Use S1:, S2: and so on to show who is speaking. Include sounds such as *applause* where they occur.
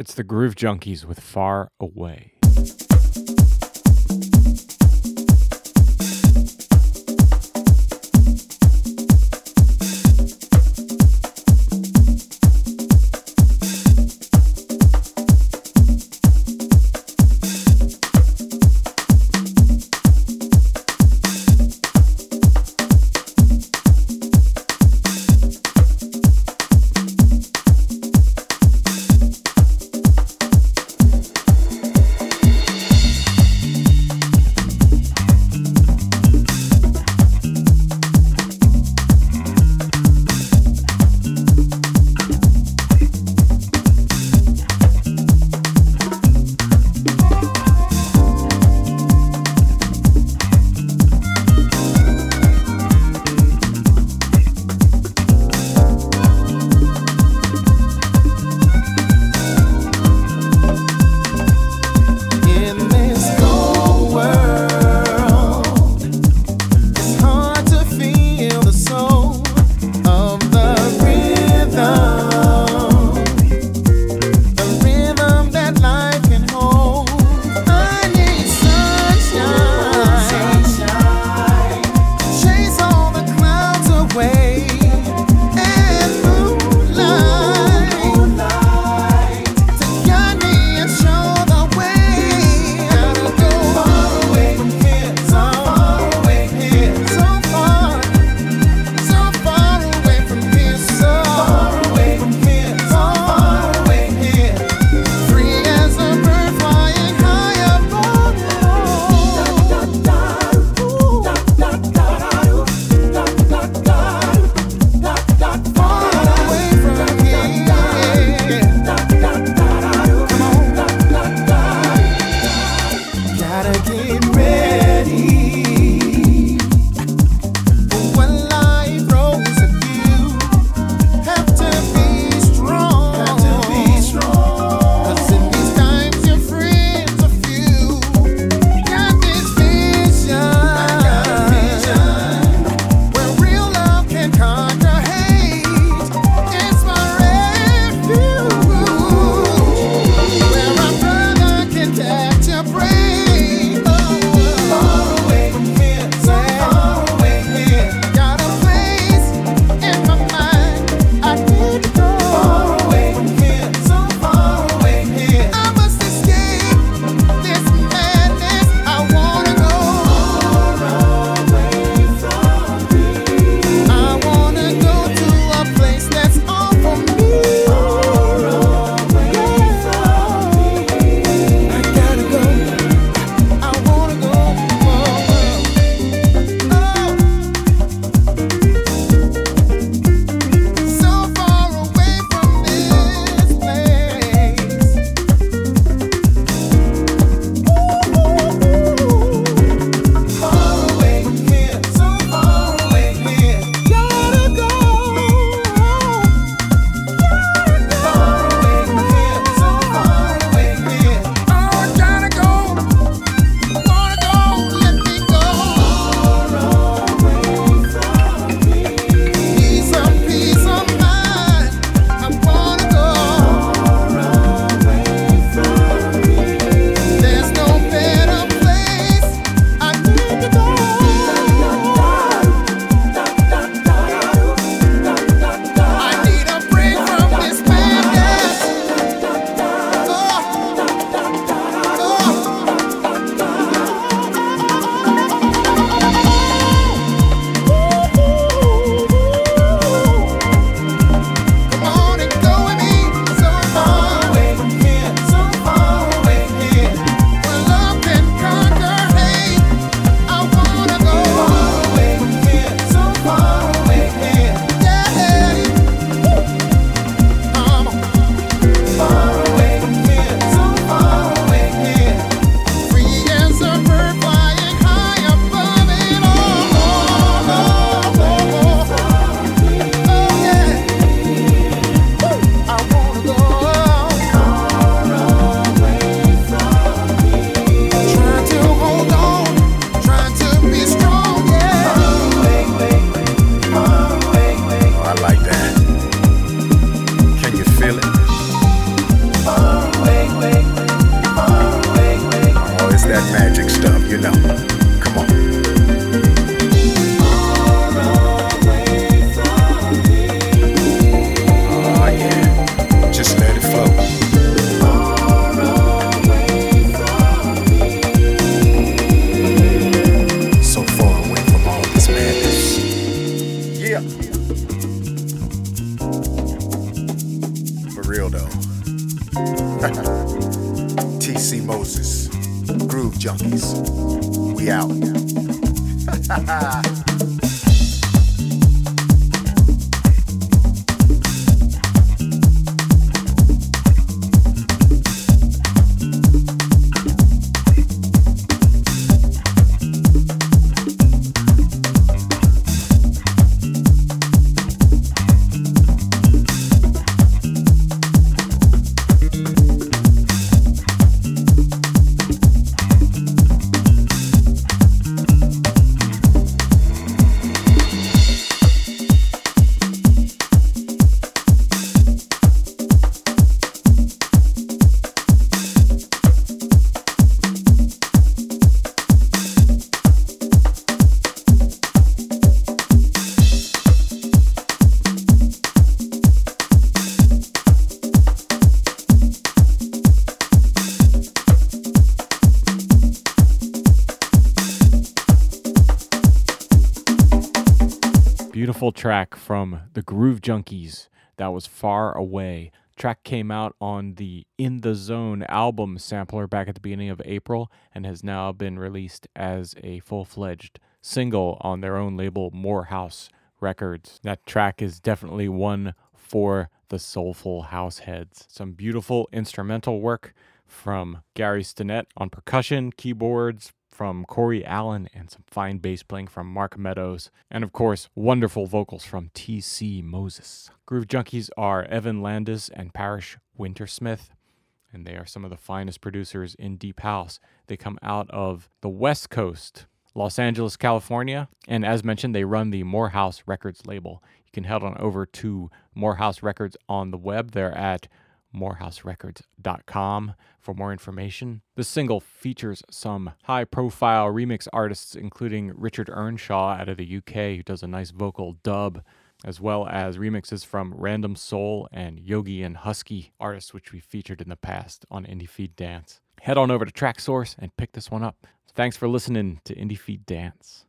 S1: It's the Groove Junkies with Far Away. real though. *laughs*
S2: TC Moses, Groove Junkies, we out. *laughs*
S1: Beautiful track from the Groove Junkies that was Far Away. Track came out on the In the Zone album sampler back at the beginning of April and has now been released as a full fledged single on their own label, Morehouse Records. That track is definitely one for the soulful house heads. Some beautiful instrumental work from Gary Stinnett on percussion, keyboards, from Corey Allen and some fine bass playing from Mark Meadows. And of course, wonderful vocals from T.C. Moses. Groove Junkies are Evan Landis and Parrish Wintersmith. And they are some of the finest producers in Deep House. They come out of the West Coast, Los Angeles, California. And as mentioned, they run the Morehouse Records label. You can head on over to Morehouse Records on the web. They're at morehouserecords.com for more information. The single features some high profile remix artists, including Richard Earnshaw out of the UK, who does a nice vocal dub, as well as remixes from Random Soul and Yogi and Husky, artists which we featured in the past on Indie Feed Dance. Head on over to Traxsource and pick this one up. Thanks for listening to Indie Feed Dance.